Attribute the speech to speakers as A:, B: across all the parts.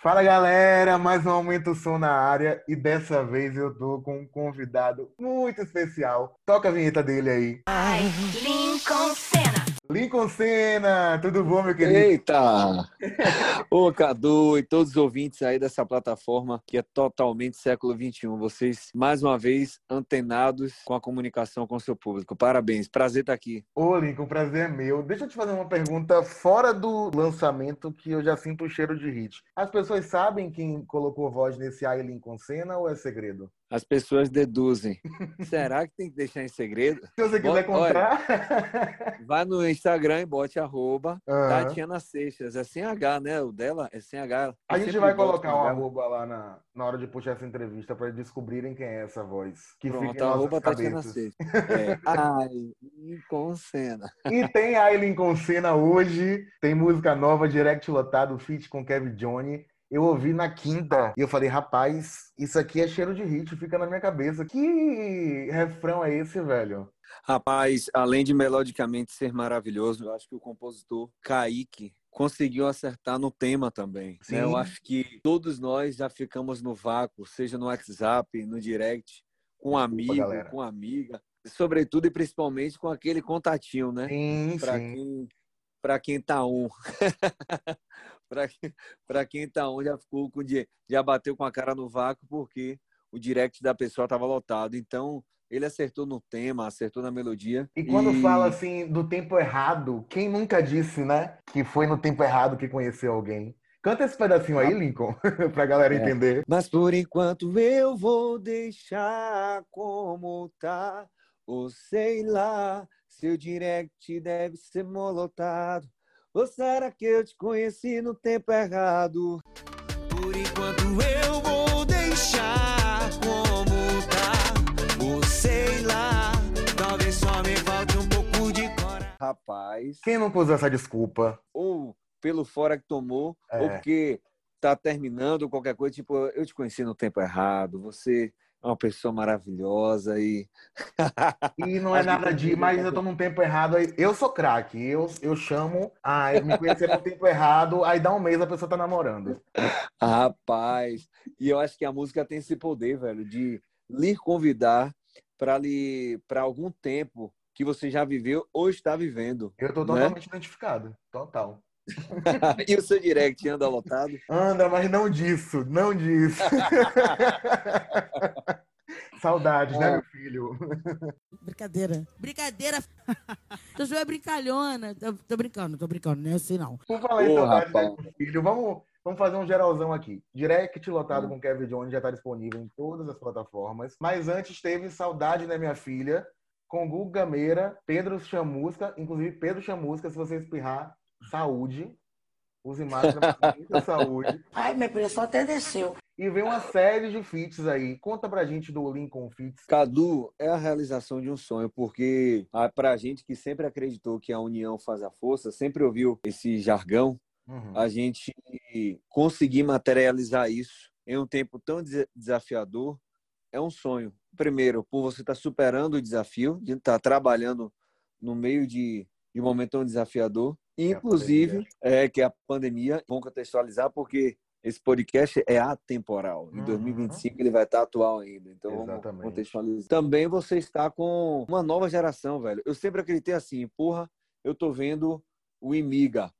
A: Fala galera, mais um Aumento Som na área e dessa vez eu tô com um convidado muito especial. Toca a vinheta dele aí.
B: Ai, Lincoln Senna.
A: Lincoln Senna, tudo bom, meu querido?
C: Eita! Ô, Cadu e todos os ouvintes aí dessa plataforma que é totalmente século XXI. Vocês, mais uma vez, antenados com a comunicação com o seu público. Parabéns, prazer estar aqui.
A: Ô, Lincoln, prazer é meu. Deixa eu te fazer uma pergunta fora do lançamento que eu já sinto o cheiro de hit. As pessoas sabem quem colocou voz nesse Ai Lincoln Senna ou é segredo?
C: As pessoas deduzem. Será que tem que deixar em segredo?
A: Se você quiser
C: Bota- olha,
A: comprar.
C: Vai no Instagram e bote arroba
A: Aham.
C: Tatiana Seixas. É sem H, né? O dela é sem H.
A: A gente vai colocar um arroba lá na, na hora de puxar essa entrevista para descobrirem quem é essa voz. Que fica
C: Pronto, arroba
A: nossas
C: Tatiana. Seixas. É. Ai, com cena.
A: E tem Aileen com cena hoje, tem música nova, direct lotado, feat com Kevin Johnny. Eu ouvi na quinta e eu falei, rapaz, isso aqui é cheiro de hit, fica na minha cabeça. Que refrão é esse, velho?
C: Rapaz, além de melodicamente ser maravilhoso, eu acho que o compositor Kaique conseguiu acertar no tema também. né? Eu acho que todos nós já ficamos no vácuo, seja no WhatsApp, no direct, com um amigo,
A: galera.
C: com amiga, sobretudo e principalmente com aquele contatinho, né?
A: Sim,
C: Para
A: sim.
C: quem, pra quem tá um. Para quem, pra quem tá um, já ficou com já bateu com a cara no vácuo porque o direct da pessoa estava lotado. Então, ele acertou no tema, acertou na melodia.
A: E quando fala assim do tempo errado, quem nunca disse, né, que foi no tempo errado que conheceu alguém? Canta esse pedacinho aí, Lincoln, pra galera
C: É.
A: entender.
C: Mas por enquanto eu vou deixar como tá. Ou sei lá, seu direct deve ser molotado. Ou será que eu te conheci no tempo errado? Por enquanto eu vou deixar como tá. Ou sei lá, talvez só me falte um pouco de coragem. Rapaz,
A: Quem nunca usou essa desculpa?
C: ou pelo fora que tomou,
A: É.
C: ou porque tá terminando ou qualquer coisa, tipo, eu te conheci no tempo errado, você é uma pessoa maravilhosa e
A: E não é nada de, mas eu tô num tempo errado aí. Eu sou craque, eu, eu chamo, ah, eu me conhecer no tempo errado, aí dá um mês a pessoa tá namorando.
C: rapaz, e eu acho que a música tem esse poder, velho, de lhe convidar para lhe para algum tempo que você já viveu ou está vivendo.
A: Eu tô
C: Né?
A: totalmente identificado, total.
C: e o seu direct anda lotado?
A: Anda, mas não disso, não disso. Saudades, né,
C: É.
A: meu filho?
D: Brincadeira. Brincadeira. Tu é brincalhona. Tô, tô brincando, tô brincando, não é assim não.
A: Por falar em saudades, né, meu filho, vamos, vamos fazer um geralzão aqui. Direct lotado
C: Hum.
A: com Kevin Jones já tá disponível em todas as plataformas. Mas antes teve Saudade, né, minha filha? Com Guga Gameira, Pedro Chamusca, inclusive Pedro Chamusca, se você espirrar, saúde. Use máscara, mas muita saúde.
B: Ai, minha pressão até desceu.
A: E vem uma série de feats aí. Conta pra gente do Lincoln Feats.
C: Cadu é a realização de um sonho, porque ah, pra gente que sempre acreditou que a união faz a força, sempre ouviu esse jargão,
A: Uhum.
C: a gente conseguir materializar isso em um tempo tão desa- desafiador é um sonho. Primeiro, por você estar superando o desafio, de estar trabalhando no meio de, de um momento tão desafiador, inclusive, é que é a pandemia, vamos contextualizar, porque esse podcast é atemporal. Em
A: Uhum.
C: 2025 ele vai estar atual ainda. Então
A: Exatamente.
C: vamos contextualizar. Também você está com uma nova geração, velho. Eu sempre acreditei assim, porra, eu tô vendo o Imiga,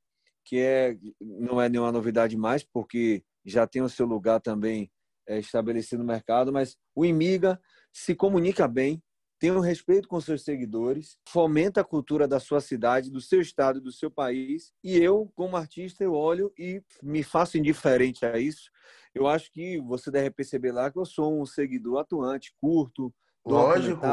C: que é não é nenhuma novidade mais, porque já tem o seu lugar também é, estabelecido no mercado, mas o Imiga se comunica bem, tem um respeito com seus seguidores, fomenta a cultura da sua cidade, do seu estado, do seu país. E eu, como artista, eu olho e me faço indiferente a isso. Eu acho que você deve perceber lá que eu sou um seguidor atuante, curto,
A: Lógico.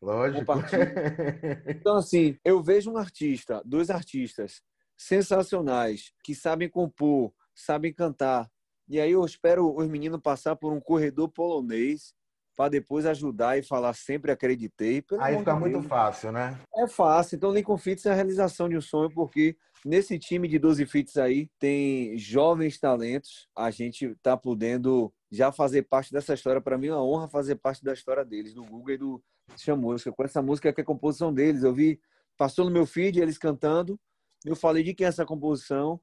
A: Lógico.
C: Então, assim, eu vejo um artista, dois artistas sensacionais, que sabem compor, sabem cantar. E aí eu espero os meninos passar por um corredor polonês para depois ajudar e falar sempre acreditei.
A: Aí fica muito
C: Deus.
A: fácil, né?
C: É fácil. Então, Lincoln Fits é a realização de um sonho, porque nesse time de 12 fits aí tem jovens talentos. A gente está podendo já fazer parte dessa história. Para mim é uma honra fazer parte da história deles, do Google e do Chama Música. Com essa música que é a composição deles. Eu vi, passou no meu feed eles cantando. Eu falei de quem é essa composição?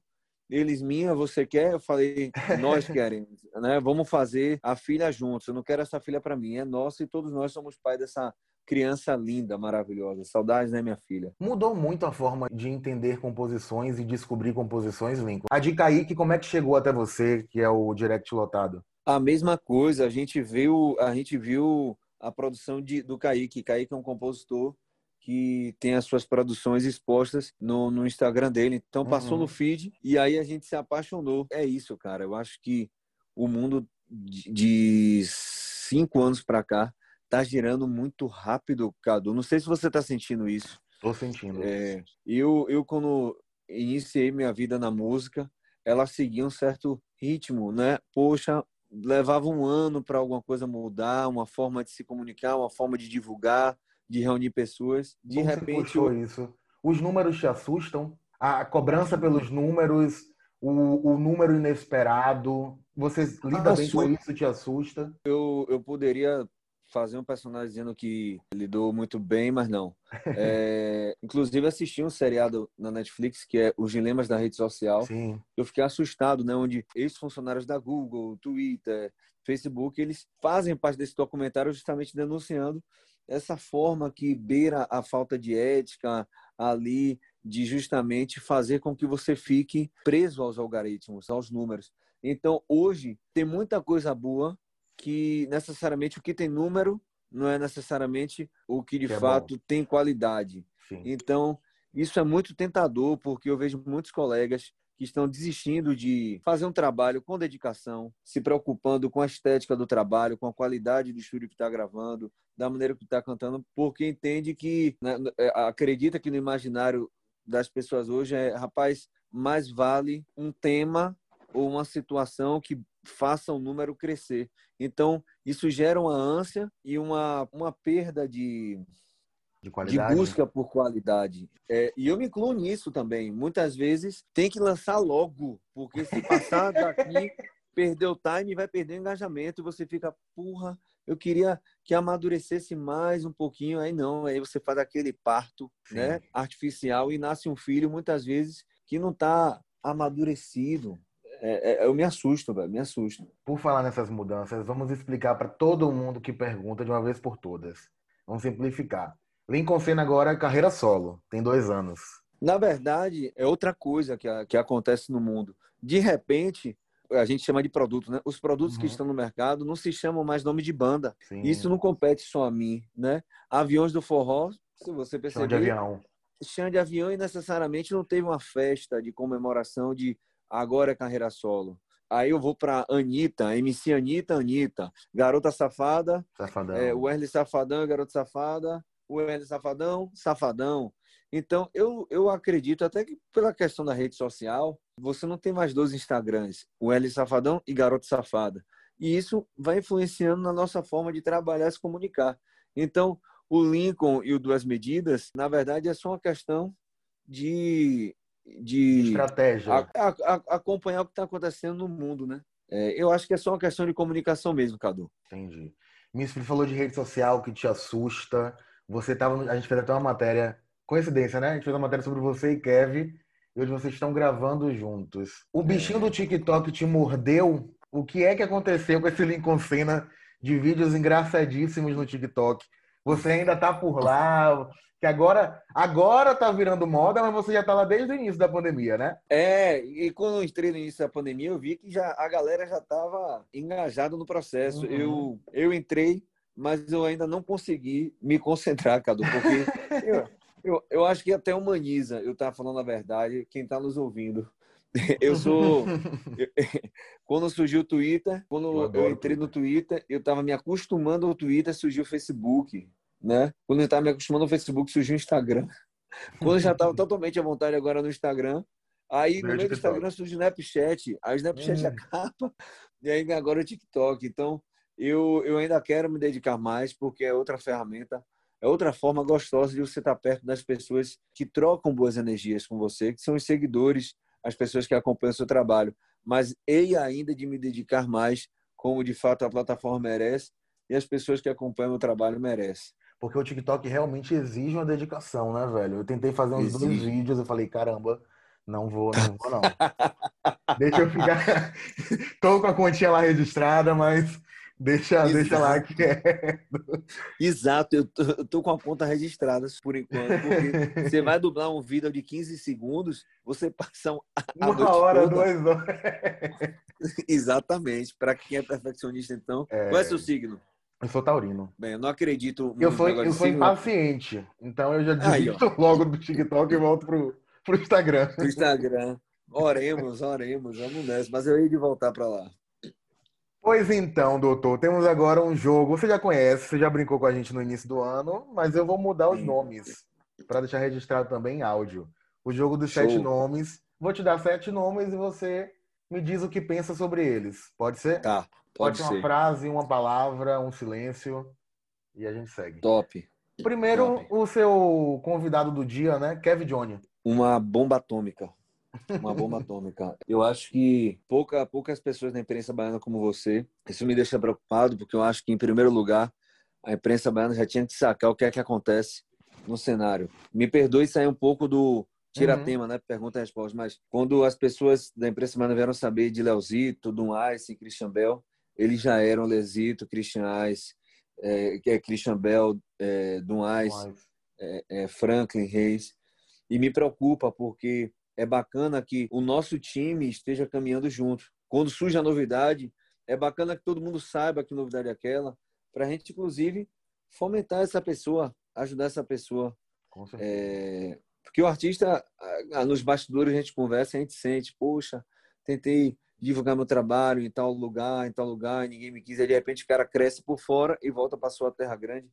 C: Eles, minha, você quer? Eu falei, nós queremos, né? Vamos fazer a filha juntos. Eu não quero essa filha para mim, é nossa e todos nós somos pai dessa criança linda, maravilhosa. Saudades, né, minha filha?
A: Mudou muito a forma de entender composições e descobrir composições, Lincoln. A de Kaique, como é que chegou até você, que é o direct lotado?
C: A mesma coisa, a gente viu, a gente viu a produção de, do Kaique. Kaique é um compositor que tem as suas produções expostas no, no Instagram dele. Então passou
A: Uhum.
C: no feed e aí a gente se apaixonou. É isso, cara. Eu acho que o mundo de, de cinco anos pra cá tá girando muito rápido, Cadu. Não sei se você tá sentindo isso.
A: Tô sentindo.
C: É, eu, eu, quando iniciei minha vida na música, ela seguia um certo ritmo, né? Poxa, levava um ano para alguma coisa mudar, uma forma de se comunicar, uma forma de divulgar, de reunir pessoas. De
A: Como você
C: repente,
A: puxou isso? Os números te assustam? A cobrança pelos números, o, o número inesperado, você lida bem com isso, te assusta?
C: eu, eu poderia fazer um personagem dizendo que lidou muito bem, mas não. É, inclusive, assisti um seriado na Netflix que é Os Dilemas da Rede Social.
A: Sim.
C: eu fiquei assustado, né? Onde ex-funcionários da Google, Twitter, Facebook, eles fazem parte desse documentário justamente denunciando essa forma que beira a falta de ética ali, de justamente fazer com que você fique preso aos algoritmos, aos números. Então, hoje, tem muita coisa boa que necessariamente o que tem número não é necessariamente o que de
A: Que é
C: fato tem qualidade.
A: Sim.
C: Então, isso é muito tentador, porque eu vejo muitos colegas que estão desistindo de fazer um trabalho com dedicação, se preocupando com a estética do trabalho, com a qualidade do estúdio que está gravando, da maneira que está cantando, porque entende que, né, é, acredita que no imaginário das pessoas hoje é, rapaz, mais vale um tema ou uma situação que faça o número crescer. Então, isso gera uma ânsia e uma, uma perda de,
A: De
C: de
A: qualidade?
C: busca por qualidade. É, e eu me incluo nisso também. Muitas vezes tem que lançar logo, porque se passar daqui, perder o time, vai perder o engajamento e você fica, porra, eu queria que amadurecesse mais um pouquinho. Aí não, aí você faz aquele parto
A: Sim.
C: né, artificial e nasce um filho, muitas vezes, que não está amadurecido. É, é, eu me assusto, velho, me assusto.
A: Por falar nessas mudanças, vamos explicar para todo mundo que pergunta de uma vez por todas. Vamos simplificar. Lincoln Senna agora é carreira solo, tem dois anos.
C: Na verdade, é outra coisa que, que acontece no mundo. De repente, a gente chama de produto, né? Os produtos que
A: Uhum.
C: estão no mercado não se chamam mais nome de banda.
A: Sim.
C: Isso não compete só a mim, né? Aviões do forró, se você
A: Chão
C: perceber,
A: de avião.
C: chão de avião e necessariamente não teve uma festa de comemoração de agora é carreira solo. Aí eu vou para Anitta, MC Anitta, Anitta, Garota Safada,
A: Safadão.
C: é, o Wesley Safadão, Garoto Safada, o Wesley Safadão, Safadão. Então, eu, eu acredito até que pela questão da rede social, você não tem mais dois Instagrams, o Wesley Safadão e Garoto Safada. E isso vai influenciando na nossa forma de trabalhar e se comunicar. Então, o Lincoln e o Duas Medidas, na verdade, é só uma questão de, de
A: Estratégia.
C: a- a- a- acompanhar o que está acontecendo no mundo, né? É, eu acho que é só uma questão de comunicação mesmo, Cadu.
A: Entendi. Miss falou de rede social que te assusta. Você tava. A gente fez até uma matéria. Coincidência, né? A gente fez uma matéria sobre você e Kevin. E hoje vocês estão gravando juntos. O bichinho do TikTok te mordeu? O que é que aconteceu com esse Lincoln Senna de vídeos engraçadíssimos no TikTok? Você ainda tá por lá? Que agora, agora tá virando moda, mas você já tá lá desde o início da pandemia, né?
C: É, e quando eu entrei no início da pandemia, eu vi que já, a galera já estava engajada no processo.
A: Uhum.
C: Eu, eu entrei, mas eu ainda não consegui me concentrar, Cadu, porque eu, eu, eu acho que até humaniza eu estar falando a verdade, quem está nos ouvindo. Eu sou. quando surgiu o Twitter, quando
A: Eu
C: eu, entrei no
A: Twitter.
C: Eu estava me acostumando ao Twitter, surgiu o Facebook, né? Quando eu estava me acostumando ao Facebook, surgiu o Instagram. Quando eu já estava totalmente à vontade agora no Instagram, aí no meio do. Instagram surge o Snapchat, aí o Snapchat
A: Hum.
C: acaba, e aí agora o TikTok. Então, eu, eu ainda quero me dedicar mais, porque é outra ferramenta, é outra forma gostosa de você estar perto das pessoas que trocam boas energias com você, que são os seguidores, as pessoas que acompanham o seu trabalho. Mas hei ainda de me dedicar mais, como de fato a plataforma merece e as pessoas que acompanham o trabalho merecem.
A: Porque o TikTok realmente exige uma dedicação, né, velho? Eu tentei fazer uns dois
C: Exige.
A: vídeos, eu falei, caramba, Não vou, não vou, não. deixa eu ficar. Tô com a continha lá registrada, mas deixa, deixa lá que é.
C: Exato, eu tô, eu tô com a conta registrada por enquanto. Porque você vai dublar um vídeo de 15 segundos, você passa um,
A: Uma hora,
C: toda.
A: duas horas.
C: Exatamente. Para quem é perfeccionista, então. Qual é seu signo?
A: Eu sou taurino.
C: Bem, eu não acredito.
A: Eu sou, eu sou impaciente. Então eu já
C: Aí,
A: desisto logo do TikTok e volto pro, pro Instagram.
C: no Instagram. Oremos, oremos, vamos nessa. Mas eu hei de voltar para lá.
A: Pois então, doutor, temos agora um jogo. Você já conhece, você já brincou com a gente no início do ano, mas eu vou mudar os
C: Sim.
A: nomes para deixar registrado também em áudio. O jogo dos
C: Show.
A: sete nomes. Vou te dar sete nomes e você me diz o que pensa sobre eles. Pode ser?
C: Tá,
A: Pode
C: pode
A: ser uma frase, uma palavra, um silêncio e a gente segue.
C: Top.
A: Primeiro,
C: Top.
A: o seu convidado do dia, né? Kevin Johnny.
C: Uma bomba atômica. Uma bomba atômica. Eu acho que pouca, poucas pessoas na imprensa baiana como você. Isso me deixa preocupado, porque eu acho que, em primeiro lugar, a imprensa baiana já tinha que sacar o que é que acontece no cenário. Me perdoe sair um pouco do tira-tema, né? Pergunta e resposta, mas quando as pessoas da imprensa baiana vieram saber de Leozito, Ice e Christian Bell, eles já eram Leozito, Christian Ice, é, que é Christian Bell, é, é, é, Franklin Reis. E me preocupa porque é bacana que o nosso time esteja caminhando junto. Quando surge a novidade, é bacana que todo mundo saiba que novidade é aquela, para a gente, inclusive, fomentar essa pessoa, ajudar essa pessoa.
A: Com certeza.
C: É, Porque o artista, nos bastidores a gente conversa, a gente sente, poxa, tentei divulgar meu trabalho em tal lugar, em tal lugar, e ninguém me quis. Aí, de repente, o cara cresce por fora e volta para sua terra grande.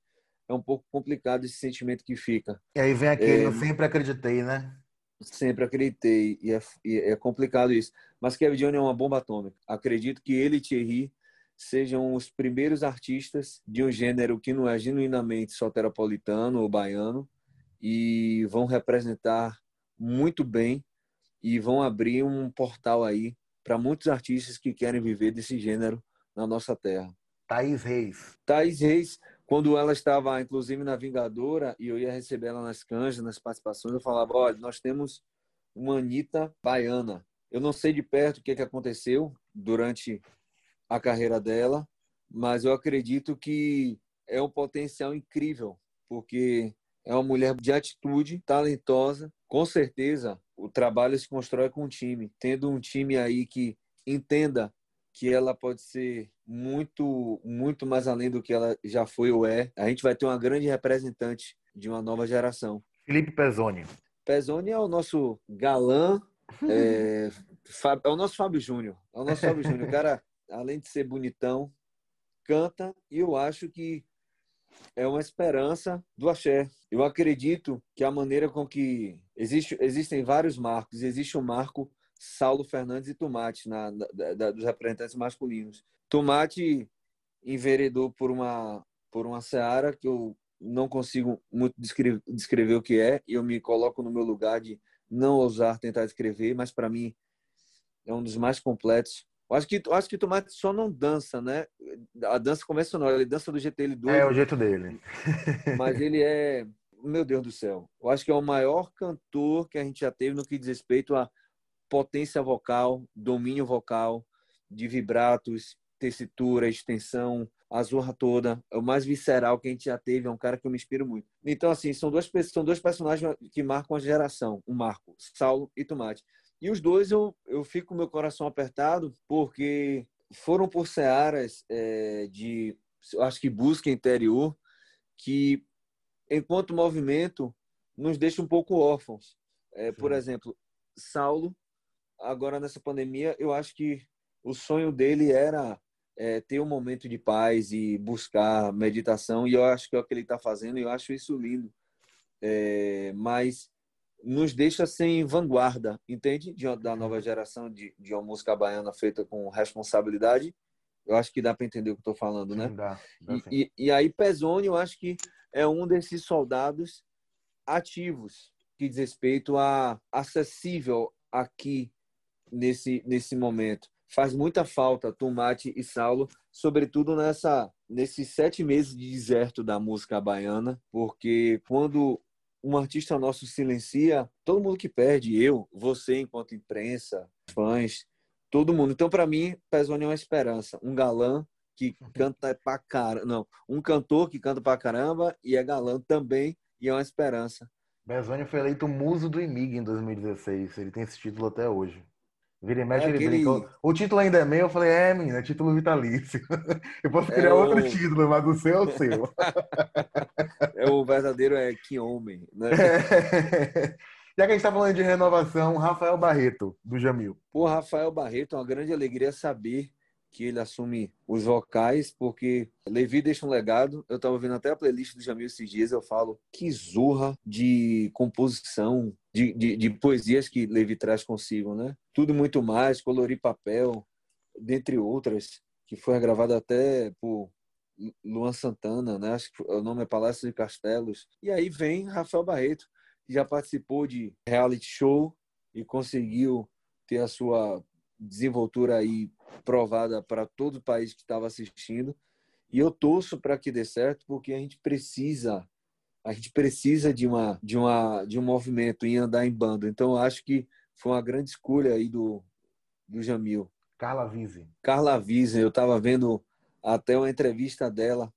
C: É um pouco complicado esse sentimento que fica.
A: E aí vem aquele,
C: É.
A: eu sempre acreditei, né?
C: Sempre acreditei e é, e é complicado isso. Mas Kevin Johnny é uma bomba atômica. Acredito que ele e Thierry sejam os primeiros artistas de um gênero que não é genuinamente soteropolitano ou baiano e vão representar muito bem e vão abrir um portal aí para muitos artistas que querem viver desse gênero na nossa terra.
A: Thaís Reis.
C: Thaís Reis, quando ela estava, inclusive, na Vingadora, e eu ia receber ela nas canjas, nas participações, eu falava, olha, nós temos uma Anitta baiana. Eu não sei de perto o que, que aconteceu durante a carreira dela, mas eu acredito que é um potencial incrível, porque é uma mulher de atitude, talentosa. Com certeza, o trabalho se constrói com um time. Tendo um time aí que entenda que ela pode ser muito, muito mais além do que ela já foi ou é. A gente vai ter uma grande representante de uma nova geração.
A: Felipe Pezzoni.
C: Pezzoni é o nosso galã, é, é o nosso Fábio Júnior. É o nosso Fábio Júnior. O cara, além de ser bonitão, canta e eu acho que é uma esperança do axé. Eu acredito que a maneira com que existe, existem vários marcos, existe o marco Saulo Fernandes e Tomate na, da- da- dos representantes masculinos. Tomate enveredou por uma por uma seara que eu não consigo muito descrever, descrever o que é e eu me coloco no meu lugar de não ousar tentar descrever, mas para mim é um dos mais completos. Eu acho que eu acho que Tomate só não dança, né? A dança convencional, ele dança do jeito dele doido,
A: É o jeito dele.
C: mas ele é, meu Deus do céu. Eu acho que é o maior cantor que a gente já teve no que diz respeito a potência vocal, domínio vocal, de vibratos, tessitura, extensão, a zorra toda. É o mais visceral que a gente já teve, é um cara que eu me inspiro muito. Então, assim, são dois, são dois personagens que marcam a geração, um Marco, Saulo e Tomate. E os dois eu, eu fico com meu coração apertado porque foram por searas é, de, acho que busca interior, que enquanto movimento nos deixa um pouco órfãos. É, por exemplo, Saulo, agora nessa pandemia, eu acho que o sonho dele era é, ter um momento de paz e buscar meditação, e eu acho que é o que ele está fazendo, e eu acho isso lindo. É, mas nos deixa sem vanguarda, entende? De, da nova geração de, de uma música baiana feita com responsabilidade. Eu acho que dá para entender o que estou falando, né?
A: Sim, dá, dá
C: E, e, e aí, Pezzoni, eu acho que é um desses soldados ativos que diz respeito a acessível aqui nesse, nesse momento. Faz muita falta Tomate e Saulo, sobretudo nessa nesses sete meses de deserto da música baiana, porque quando um artista nosso silencia todo mundo que perde, eu, você enquanto imprensa, fãs, todo mundo. Então, para mim, Pezoni é uma esperança. Um galã que canta pra caramba. Não, um cantor que canta pra caramba e é galã também e é uma esperança.
A: Bezoni foi eleito muso do IMIG em 2016. Ele tem esse título até hoje. Vira e mexe,
C: É
A: ele
C: aquele-
A: brinca. O título ainda é meu. Eu falei, é, menina, é título vitalício. Eu posso criar
C: É o-
A: outro título, mas o seu é o seu.
C: É o verdadeiro é que homem, né?
A: Já que a gente tá falando de renovação, Rafael Barreto, do Jamil.
C: Pô, Rafael Barreto, é uma grande alegria saber que ele assume os vocais, porque Levi deixa um legado. Eu tava vendo até a playlist do Jamil esses dias, eu falo que zorra de composição, de, de, de poesias que Levi traz consigo, né? Tudo muito mais, Colorir Papel, dentre outras, que foi gravada até por Luan Santana, né? Acho que o nome é Palácio de Castelos. E aí vem Rafael Barreto, que já participou de reality show e conseguiu ter a sua desenvoltura aí provada para todo o país que estava assistindo. E eu torço para que dê certo, porque a gente precisa a gente precisa de uma de uma de um movimento em andar em bando. Então acho que foi uma grande escolha aí do do Jamil.
A: Carla Vise.
C: Carla Wiesen, eu estava vendo até uma entrevista dela.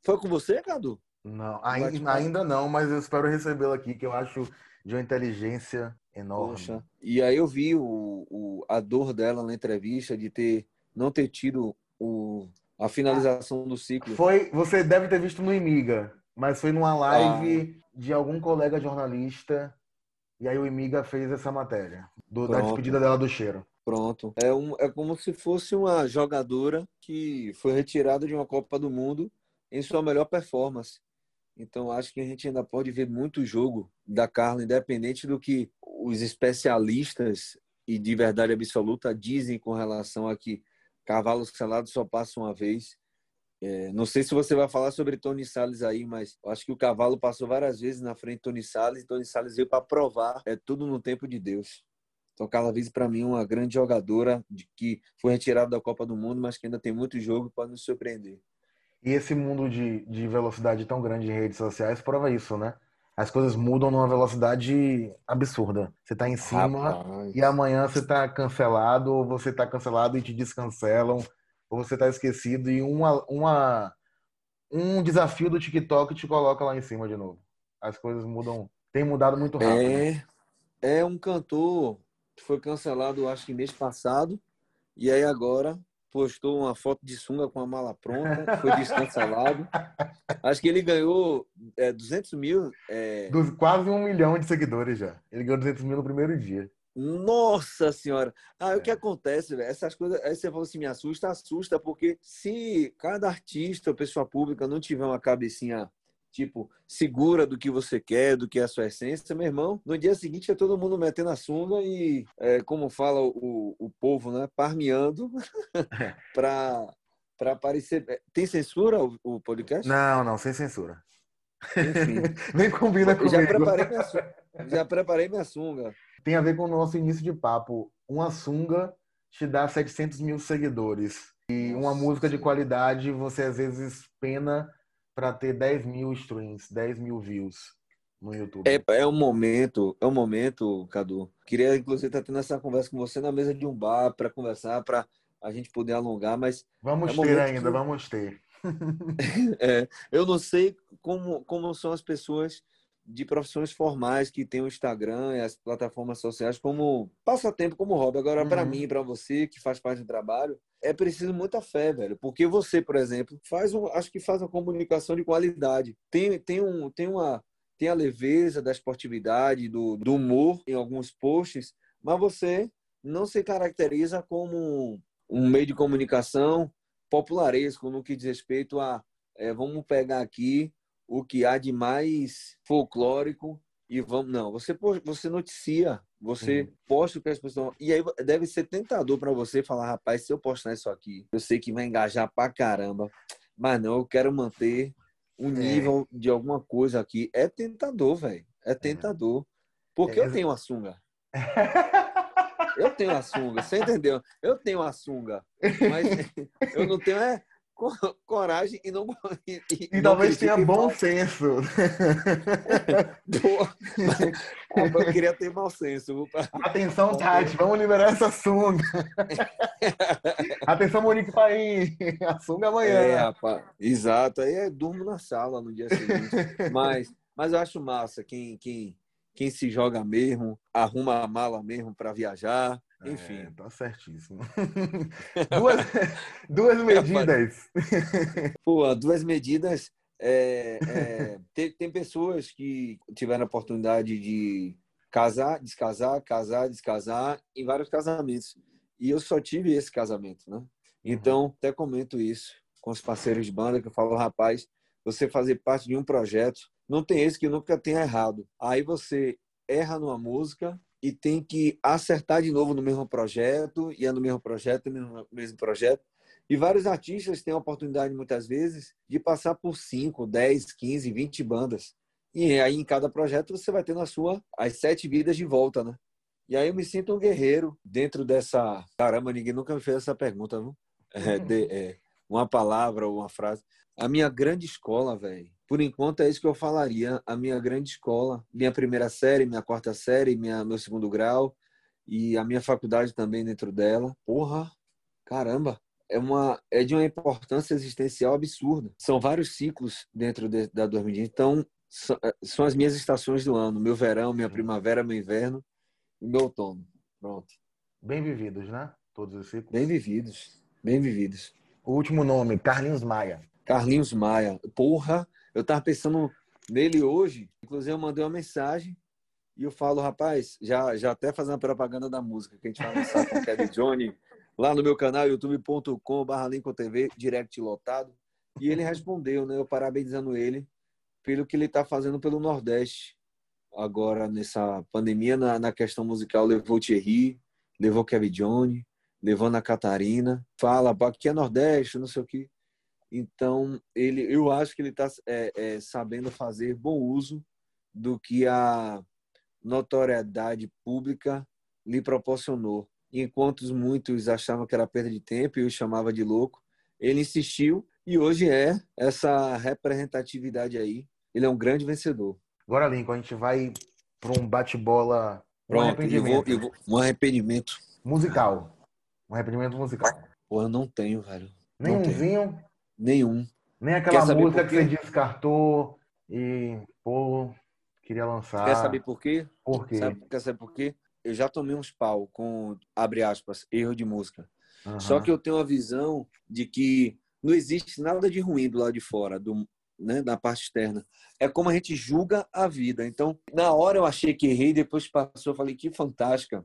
C: Foi com você, Cadu?
A: Não, ainda, ainda não, mas eu espero recebê-lo aqui, que eu acho de uma inteligência enorme.
C: Poxa. E aí eu vi o, o, a dor dela na entrevista de ter não ter tido o, a finalização do ciclo.
A: Foi, você deve ter visto no Imiga, mas foi numa live
C: Ah.
A: de algum colega jornalista, e aí o Imiga fez essa matéria, do- da despedida dela do cheiro.
C: Pronto. É, um, é como se fosse uma jogadora que foi retirada de uma Copa do Mundo em sua melhor performance. Então acho que a gente ainda pode ver muito jogo da Carla, independente do que os especialistas e de verdade absoluta dizem com relação a que cavalo selado só passa uma vez. É, não sei se você vai falar sobre Tony Salles aí, mas acho que o cavalo passou várias vezes na frente de Tony Salles e Tony Salles veio para provar. É tudo no tempo de Deus. Então, Carla Vise, para mim, é uma grande jogadora de que foi retirada da Copa do Mundo, mas que ainda tem muito jogo e pode nos surpreender.
A: E esse mundo de, de velocidade tão grande em redes sociais prova isso, né? As coisas mudam numa velocidade absurda. Você tá em cima
C: Rapaz.
A: e amanhã você tá cancelado, ou você tá cancelado e te descancelam, ou você tá esquecido e uma, uma, um desafio do TikTok te coloca lá em cima de novo. As coisas mudam, tem mudado muito rápido.
C: É, é um cantor que foi cancelado, acho que mês passado, e aí agora postou uma foto de sunga com a mala pronta, foi descancelado. Acho que ele ganhou é, 200 mil. é,
A: quase um milhão de seguidores já. Ele ganhou 200 mil no primeiro dia.
C: Nossa senhora! Ah,
A: É.
C: o que acontece, velho? Essas coisas. Aí você falou assim, me assusta, assusta, porque se cada artista ou pessoa pública não tiver uma cabecinha, tipo, segura do que você quer, do que é a sua essência, meu irmão, no dia seguinte é todo mundo metendo a sunga e, é, como fala o, o povo, né? Parmeando pra, pra aparecer. Tem censura o, o podcast?
A: Não, não, sem censura. Nem combina
C: Eu já
A: comigo.
C: preparei minha sunga. Já preparei minha sunga.
A: Tem a ver com o nosso início de papo. Uma sunga te dá 700 mil seguidores. E uma música de qualidade você às vezes pena para ter 10 mil streams, 10 mil views no YouTube.
C: É, é um momento, é um momento, Cadu. Queria, inclusive, estar tendo essa conversa com você na mesa de um bar para conversar, para a gente poder alongar, mas
A: Vamos
C: é
A: ter
C: momento
A: ainda,
C: que-
A: vamos ter.
C: é, eu não sei como, como são as pessoas de profissões formais que têm o Instagram e as plataformas sociais como passatempo, como hobby. Agora, para
A: Uhum.
C: mim, para você que faz parte do trabalho, é preciso muita fé, velho. Porque você, por exemplo, faz um, acho que faz uma comunicação de qualidade. Tem, tem, um, tem, uma, tem a leveza da esportividade, do, do humor em alguns posts, mas você não se caracteriza como um meio de comunicação popularesco no que diz respeito a é, vamos pegar aqui o que há de mais folclórico e vamos não você você noticia você
A: Uhum.
C: posta o que as pessoas e aí deve ser tentador para você falar rapaz se eu postar isso aqui eu sei que vai engajar pra caramba mas não eu quero manter um
A: É.
C: nível de alguma coisa aqui é tentador velho é tentador porque
A: É,
C: eu tenho uma sunga eu tenho a sunga, você entendeu? Eu tenho a sunga, mas eu não tenho é coragem e não. E, e
A: E
C: não
A: talvez tenha bom senso.
C: "Pô, rapaz, eu queria ter mau senso.
A: Atenção, Tati, vamos liberar essa sunga. Atenção, Monique Paim. A sunga amanhã.
C: É, rapaz. Exato. Aí eu durmo na sala no dia seguinte. mas, mas eu acho massa quem, quem, quem se joga mesmo, arruma a mala mesmo para viajar. Enfim.
A: É, tá certíssimo. duas, duas medidas.
C: Pô, duas medidas. é, é, tem, tem pessoas que tiveram a oportunidade de casar, descasar, casar, descasar em vários casamentos. E eu só tive esse casamento, né? Então, até comento isso com os parceiros de banda, que eu falo, rapaz, você fazer parte de um projeto, não tem esse que nunca tenha errado. Aí você erra numa música e tem que acertar de novo no mesmo projeto, e é no mesmo projeto, no mesmo projeto. E vários artistas têm a oportunidade, muitas vezes, de passar por 5, 10, 15, 20 bandas. E aí, em cada projeto, você vai ter na sua as sete vidas de volta, né? E aí eu me sinto um guerreiro dentro dessa. Caramba, ninguém nunca me fez essa pergunta, viu? É, de, é, uma palavra ou uma frase. A minha grande escola, velho. Por enquanto é isso que eu falaria. A minha grande escola, minha primeira série, minha quarta série, minha, meu segundo grau e a minha faculdade também dentro dela. Porra, caramba, é uma é de uma importância existencial absurda. São vários ciclos dentro de, da 2020. Então so- eh, são as minhas estações do ano: meu verão, minha primavera, meu inverno e meu outono. Pronto,
A: Bem vividos, né? Todos os ciclos.
C: bem vividos, bem vividos.
A: O último nome, Carlinhos Maia.
C: Carlinhos Maia. Porra, eu tava pensando nele hoje. Inclusive, eu mandei uma mensagem e eu falo, rapaz, já, já até fazendo a propaganda da música que a gente vai lançar com o Kevin Johnny lá no meu canal, youtube.com.br TV, direct lotado. E ele respondeu, né? Eu parabenizando ele pelo que ele está fazendo pelo Nordeste. Agora, nessa pandemia, na, na questão musical, levou o Thierry, levou o Kevin Johnny, levou Ana Catarina. Fala, pá, aqui é Nordeste, não sei o que. Então, ele, eu acho que ele está é, é, sabendo fazer bom uso do que a notoriedade pública lhe proporcionou. Enquanto muitos achavam que era perda de tempo e eu chamava de louco, ele insistiu e hoje é essa representatividade aí. Ele é um grande vencedor.
A: Agora, Lincoln, a gente vai para um bate-bola. Um
C: Pronto, vou,
A: arrependimento
C: e vou, um arrependimento.
A: musical. Um arrependimento musical.
C: Pô, eu não tenho, velho.
A: Nenhumzinho,
C: Nenhum.
A: nem aquela música que você descartou e, pô, queria lançar.
C: Quer saber por quê?
A: por quê?
C: Sabe, quer saber por quê? Eu já tomei uns pau com, abre aspas, erro de música.
A: Aham.
C: Só que eu tenho a visão de que não existe nada de ruim do lado de fora, do, né, da parte externa. É como a gente julga a vida. Então, na hora eu achei que errei, depois passou, eu falei que fantástica.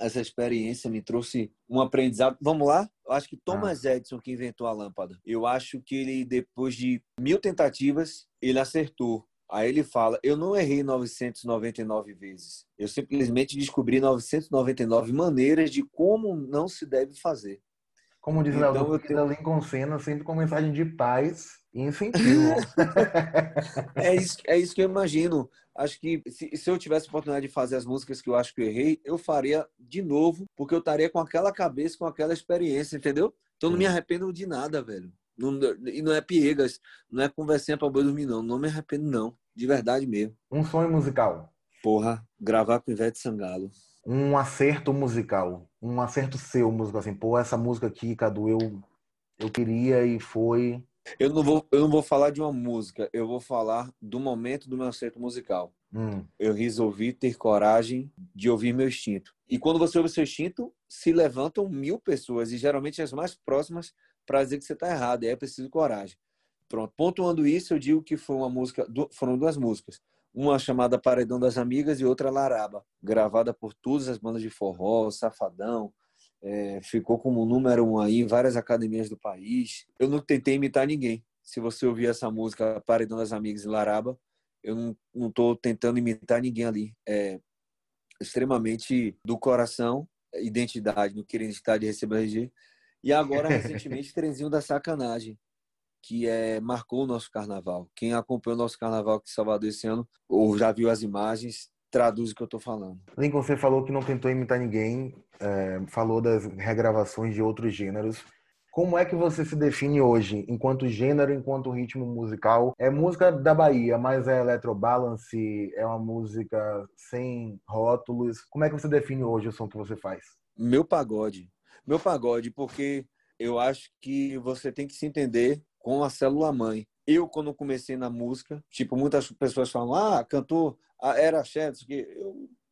C: Essa experiência me trouxe um aprendizado. Vamos lá? Eu acho que Thomas Edison que inventou a lâmpada. Eu acho que ele, depois de mil tentativas, ele acertou. Aí ele fala: Eu não errei 999 vezes. Eu simplesmente descobri 999 maneiras de como não se deve fazer.
A: Como diz o
C: Então,
A: Léo,
C: eu
A: da Lincoln Senna, sempre com mensagem de paz e incentivo.
C: É isso, é isso que eu imagino. Acho que se, se eu tivesse a oportunidade de fazer as músicas que eu acho que eu errei, eu faria de novo, porque eu estaria com aquela cabeça, com aquela experiência, entendeu? Então não me arrependo de nada, velho. Não- e não é piegas, não é conversinha pra boi dormir, não. Não me arrependo, não. De verdade mesmo.
A: um sonho musical.
C: Porra, gravar com Ivete Sangalo.
A: Um acerto musical. Um acerto seu, músico assim. Pô, essa música aqui, Cadu, eu, eu queria e foi.
C: Eu não, vou, eu não vou falar de uma música, eu vou falar do momento do meu acerto musical.
A: Hum,
C: eu resolvi ter coragem de ouvir meu instinto. E quando você ouve seu instinto, se levantam mil pessoas, e geralmente as mais próximas, para dizer que você está errado, e aí é preciso coragem. Pronto, pontuando isso, eu digo que foi uma música, foram duas músicas. Uma chamada Paredão das Amigas e outra Laraba, gravada por todas as bandas de forró, Safadão, é, ficou como número um aí em várias academias do país. Eu não tentei imitar ninguém. Se você ouvir essa música Paredão das Amigas e Laraba, eu não, tô tentando imitar ninguém ali. É extremamente do coração, identidade, não querer identidade de receber RG. E agora, recentemente, Trenzinho da Sacanagem, que é, marcou o nosso carnaval. Quem acompanhou o nosso carnaval aqui em Salvador esse ano, ou já viu as imagens, traduz o que eu tô falando.
A: Lincoln, você falou que não tentou imitar ninguém, é, falou das regravações de outros gêneros. como é que você se define hoje, enquanto gênero, enquanto ritmo musical? É música da Bahia, mas é electrobalance, é uma música sem rótulos. Como é que você define hoje o som que você faz?
C: Meu pagode. Meu pagode, porque eu acho que você tem que se entender com a célula mãe. Eu, quando comecei na música, tipo, muitas pessoas falam, ah, cantor, ah, era Chefs, que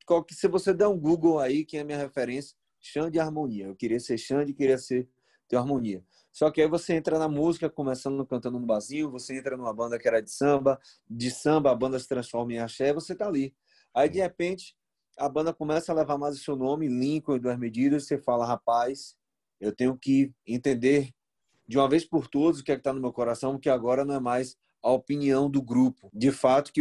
C: eu, se você der um Google aí, que é a minha referência, Xande de harmonia. Eu queria ser Xande, queria ser ter harmonia. Só que aí você entra na música, começando cantando no barzinho, você entra numa banda que era de samba, de samba a banda se transforma em axé, você tá ali. Aí de repente a banda começa a levar mais o seu nome, Lincoln, duas medidas, você fala, rapaz, eu tenho que entender de uma vez por todas o que é está no meu coração, porque agora não é mais a opinião do grupo. De fato que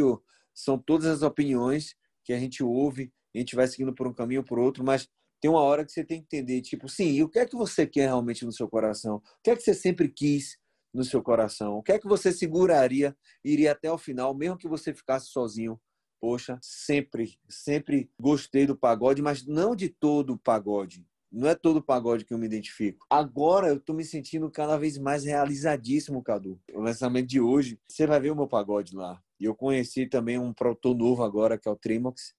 C: são todas as opiniões que a gente ouve, a gente vai seguindo por um caminho ou por outro, mas tem uma hora que você tem que entender, tipo, sim, o que é que você quer realmente no seu coração? O que é que você sempre quis no seu coração? O que é que você seguraria, iria até o final, mesmo que você ficasse sozinho? Poxa, sempre, sempre gostei do pagode, mas não de todo o pagode. Não é todo pagode que eu me identifico. Agora eu tô me sentindo cada vez mais realizadíssimo, Cadu. O lançamento de hoje, você vai ver o meu pagode lá. E eu conheci também um produtor novo agora, que é o Trimox,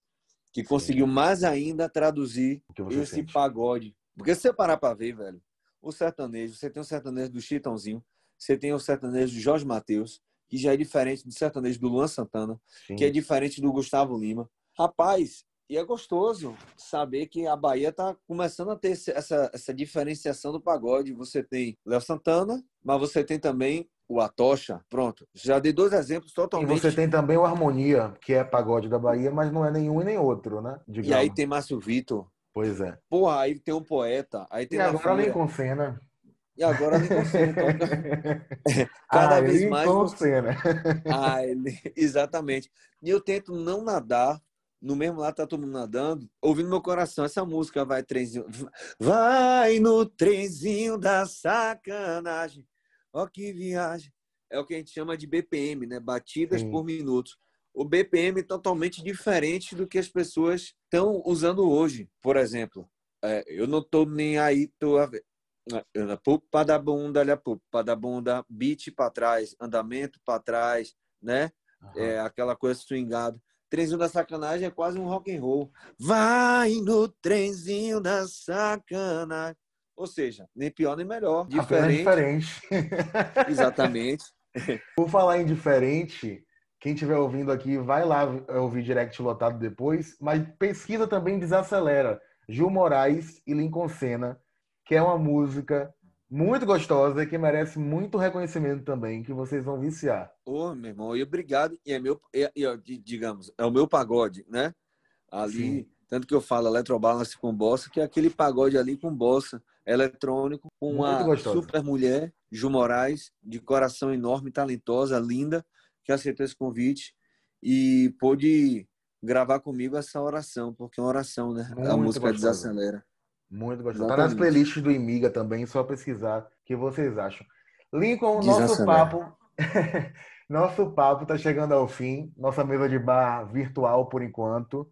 C: que conseguiu mais ainda traduzir esse sente? pagode. Porque se você parar para ver, velho, o sertanejo, você tem o sertanejo do Chitãozinho, você tem o sertanejo do Jorge Mateus, que já é diferente do sertanejo do Luan Santana, Sim. que é diferente do Gustavo Lima. Rapaz, e é gostoso saber que a Bahia está começando a ter essa, essa diferenciação do pagode. Você tem Léo Santana, mas você tem também o Atocha. Pronto. Já dei dois exemplos totalmente.
A: E você tem também o Harmonia, que é pagode da Bahia, mas não é nenhum e nem outro, né?
C: Digamos. E aí tem Márcio Vitor.
A: Pois é.
C: Porra, aí tem um poeta. Aí tem
A: e agora Lincoln Senna.
C: E agora Lincoln Senna. Então... Cada ah, vez mais. Você... Senna. Ah, ele... Exatamente. E eu tento não nadar no mesmo lado tá todo mundo nadando, ouvindo meu coração, essa música vai trenzinho, vai no trenzinho da sacanagem, ó que viagem, é o que a gente chama de BPM, né, batidas Sim. por minuto. O BPM é totalmente diferente do que as pessoas estão usando hoje. Por exemplo, é, eu não tô nem aí, tô a ver. Pupa da bunda, olha pupa da bunda, beat para trás, andamento para trás, né? Uhum. É, aquela coisa swingada. Trenzinho da sacanagem é quase um rock and roll. Vai no trenzinho da sacanagem. Ou seja, nem pior nem melhor.
A: Diferente. diferente.
C: Exatamente.
A: Por falar em diferente, quem estiver ouvindo aqui, vai lá ouvir direct lotado depois, mas pesquisa também Desacelera. Gil Moraes e Lincoln Senna, que é uma música muito gostosa e que merece muito reconhecimento também, que vocês vão viciar.
C: Ô, oh, meu irmão, e obrigado. E é meu, e, e, digamos, é o meu pagode, né? Ali, Sim. tanto que eu falo eletrobalance com bossa, que é aquele pagode ali com bossa, eletrônico, com uma super mulher, Ju Moraes, de coração enorme, talentosa, linda, que aceitou esse convite e pôde gravar comigo essa oração, porque é uma oração, né? Muito a música gostosa. desacelera.
A: Muito gostoso. Tá nas playlists do Imiga também, só pesquisar o que vocês acham. Lincoln, nosso papo. nosso papo tá chegando ao fim. Nossa mesa de bar virtual por enquanto.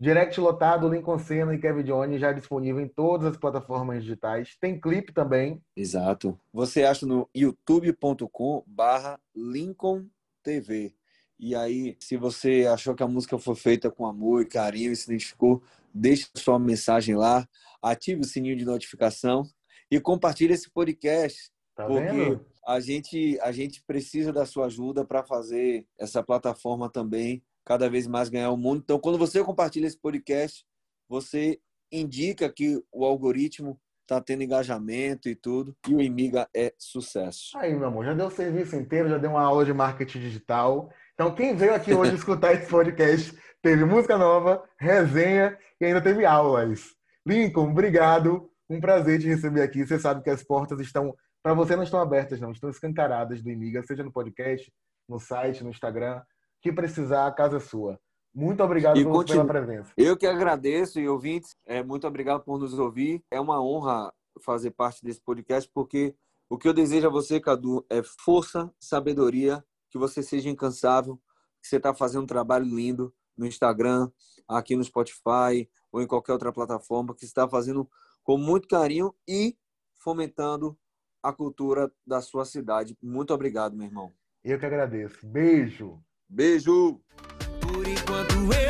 A: Direct lotado, Lincoln Senna e Kevin Jones já disponível em todas as plataformas digitais. Tem clipe também.
C: Exato. Você acha no youtube.com barra Lincoln TV. E aí, se você achou que a música foi feita com amor e carinho e se identificou, deixe sua mensagem lá ative o sininho de notificação e compartilhe esse podcast.
A: Tá
C: porque
A: vendo?
C: a gente, a gente precisa da sua ajuda para fazer essa plataforma também cada vez mais ganhar o mundo. Então, quando você compartilha esse podcast, você indica que o algoritmo está tendo engajamento e tudo, e o Imiga é sucesso.
A: Aí, meu amor, já deu o serviço inteiro, já deu uma aula de marketing digital. Então, quem veio aqui hoje escutar esse podcast teve música nova, resenha e ainda teve aulas. Lincoln, obrigado. Um prazer te receber aqui. Você sabe que as portas estão, para você, não estão abertas, não, estão escancaradas do Imiga, seja no podcast, no site, no Instagram. Que precisar, a casa é sua. Muito obrigado e pela presença.
C: Eu que agradeço e ouvintes, é, muito obrigado por nos ouvir. É uma honra fazer parte desse podcast, porque o que eu desejo a você, Cadu, é força, sabedoria, que você seja incansável, que você está fazendo um trabalho lindo no Instagram, aqui no Spotify, ou em qualquer outra plataforma, que está fazendo com muito carinho e fomentando a cultura da sua cidade. Muito obrigado, meu irmão.
A: Eu que agradeço. Beijo.
C: Beijo!
E: Por enquanto eu